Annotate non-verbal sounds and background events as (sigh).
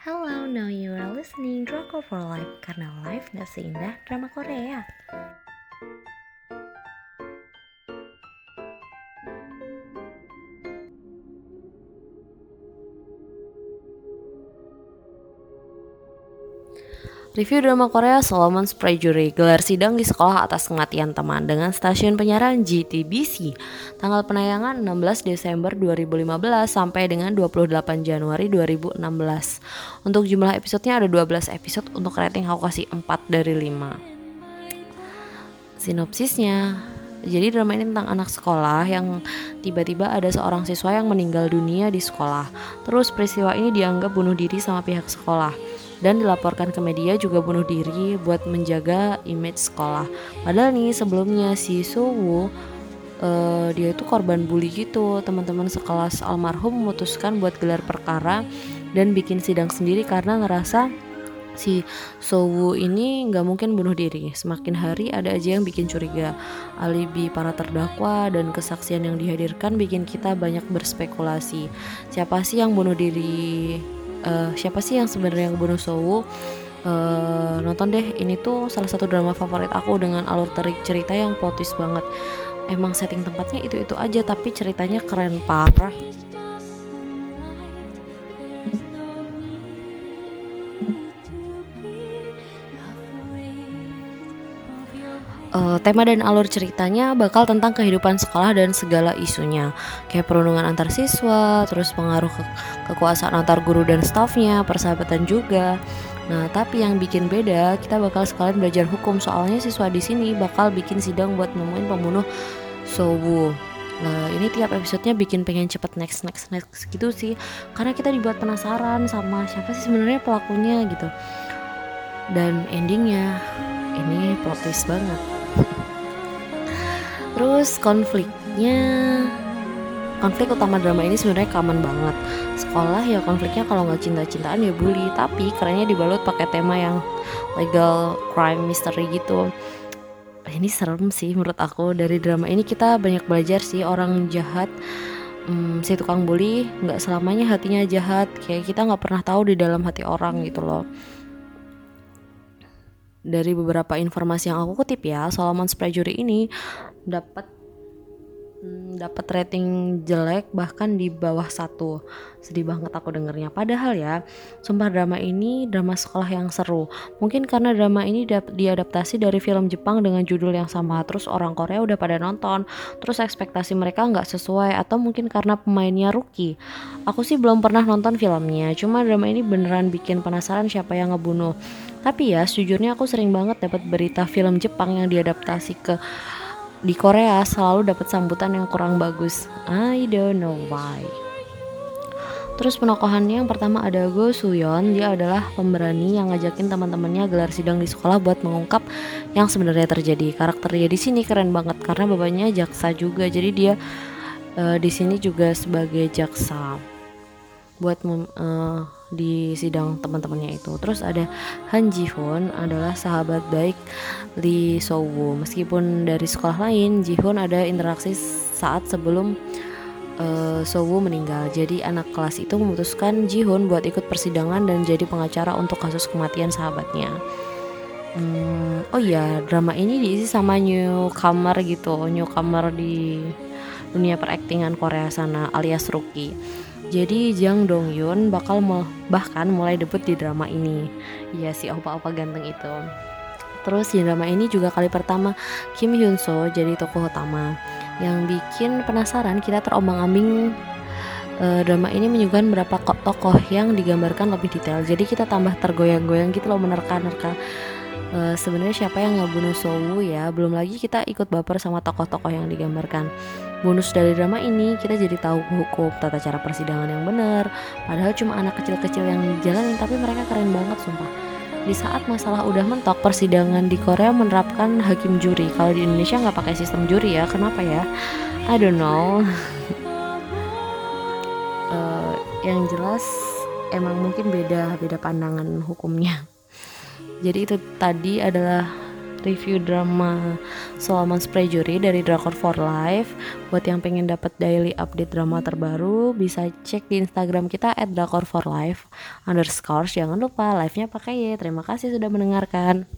Hello, now you are listening Drama for Life karena life gak seindah drama Korea. Review drama Korea Solomon's Prejury gelar sidang di sekolah atas kematian teman dengan stasiun penyiaran GTBC tanggal penayangan 16 Desember 2015 sampai dengan 28 Januari 2016 untuk jumlah episodenya ada 12 episode untuk rating aku kasih 4 dari 5 sinopsisnya. Jadi drama ini tentang anak sekolah yang tiba-tiba ada seorang siswa yang meninggal dunia di sekolah. Terus peristiwa ini dianggap bunuh diri sama pihak sekolah dan dilaporkan ke media juga bunuh diri buat menjaga image sekolah. Padahal nih sebelumnya si Suwu uh, dia itu korban bully gitu. Teman-teman sekelas almarhum memutuskan buat gelar perkara dan bikin sidang sendiri karena ngerasa si Sowu ini nggak mungkin bunuh diri. Semakin hari ada aja yang bikin curiga. Alibi para terdakwa dan kesaksian yang dihadirkan bikin kita banyak berspekulasi. Siapa sih yang bunuh diri uh, siapa sih yang sebenarnya ngebunuh Sowu? Uh, nonton deh. Ini tuh salah satu drama favorit aku dengan alur terik cerita yang plot banget. Emang setting tempatnya itu itu aja tapi ceritanya keren parah uh, tema dan alur ceritanya bakal tentang kehidupan sekolah dan segala isunya. Kayak perundungan antar siswa terus pengaruh ke kekuasaan antar guru dan stafnya persahabatan juga. Nah tapi yang bikin beda kita bakal sekalian belajar hukum. Soalnya siswa di sini bakal bikin sidang buat nemuin pembunuh Sowu. Nah, ini tiap episodenya bikin pengen cepet next next next gitu sih. Karena kita dibuat penasaran sama siapa sih sebenarnya pelakunya gitu. Dan endingnya ini plot twist banget terus konfliknya konflik utama drama ini sebenarnya common banget. Sekolah ya konfliknya kalau nggak cinta-cintaan ya bully tapi kerennya dibalut pakai tema yang legal crime mystery gitu. Ini serem sih menurut aku. Dari drama ini kita banyak belajar sih orang jahat hmm, si tukang bully nggak selamanya hatinya jahat. Kayak kita nggak pernah tahu di dalam hati orang gitu loh dari beberapa informasi yang aku kutip ya, Solomon's Prejury ini dapat hmm, dapat rating jelek bahkan di bawah satu. Sedih banget aku dengernya. Padahal ya sumpah drama ini drama sekolah yang seru. Mungkin karena drama ini diadaptasi dari film Jepang dengan judul yang sama. Terus orang Korea udah pada nonton. Terus ekspektasi mereka nggak sesuai atau mungkin karena pemainnya rookie. Aku sih belum pernah nonton filmnya. Cuma drama ini beneran bikin penasaran siapa yang ngebunuh tapi ya sejujurnya aku sering banget dapat berita film Jepang yang diadaptasi ke di Korea selalu dapat sambutan yang kurang bagus. I don't know why. Terus penokohannya yang pertama ada Go Suyon, dia adalah pemberani yang ngajakin teman-temannya gelar sidang di sekolah buat mengungkap yang sebenarnya terjadi. Karakternya di sini keren banget karena bapaknya jaksa juga, jadi dia uh, di sini juga sebagai jaksa buat uh, di sidang teman-temannya itu. Terus ada Han Ji Hoon adalah sahabat baik Lee So Woo. Meskipun dari sekolah lain, Ji Hoon ada interaksi saat sebelum uh, So Woo meninggal. Jadi anak kelas itu memutuskan Ji Hoon buat ikut persidangan dan jadi pengacara untuk kasus kematian sahabatnya. Hmm, oh iya, drama ini diisi sama newcomer gitu, newcomer di dunia peraktingan Korea sana alias rookie. Jadi Jang Dong Yun bakal bahkan mulai debut di drama ini. Iya si opa-opa ganteng itu. Terus di drama ini juga kali pertama Kim Hyun So jadi tokoh utama. Yang bikin penasaran kita terombang-ambing uh, drama ini menyuguhkan berapa tokoh yang digambarkan lebih detail. Jadi kita tambah tergoyang-goyang gitu loh menerka-nerka uh, sebenarnya siapa yang ngebunuh Sowu ya? Belum lagi kita ikut baper sama tokoh-tokoh yang digambarkan. Bonus dari drama ini kita jadi tahu hukum tata cara persidangan yang benar. Padahal cuma anak kecil-kecil yang jalanin tapi mereka keren banget sumpah. Di saat masalah udah mentok persidangan di Korea menerapkan hakim juri. Kalau di Indonesia nggak pakai sistem juri ya kenapa ya? I don't know. Uh, (laughs) yang jelas emang mungkin beda beda pandangan hukumnya jadi itu tadi adalah review drama Solomon Sprayjuri dari Drakor for Life. Buat yang pengen dapat daily update drama terbaru, bisa cek di Instagram kita Drakor for Life underscore. Jangan lupa live-nya pakai ya. Terima kasih sudah mendengarkan.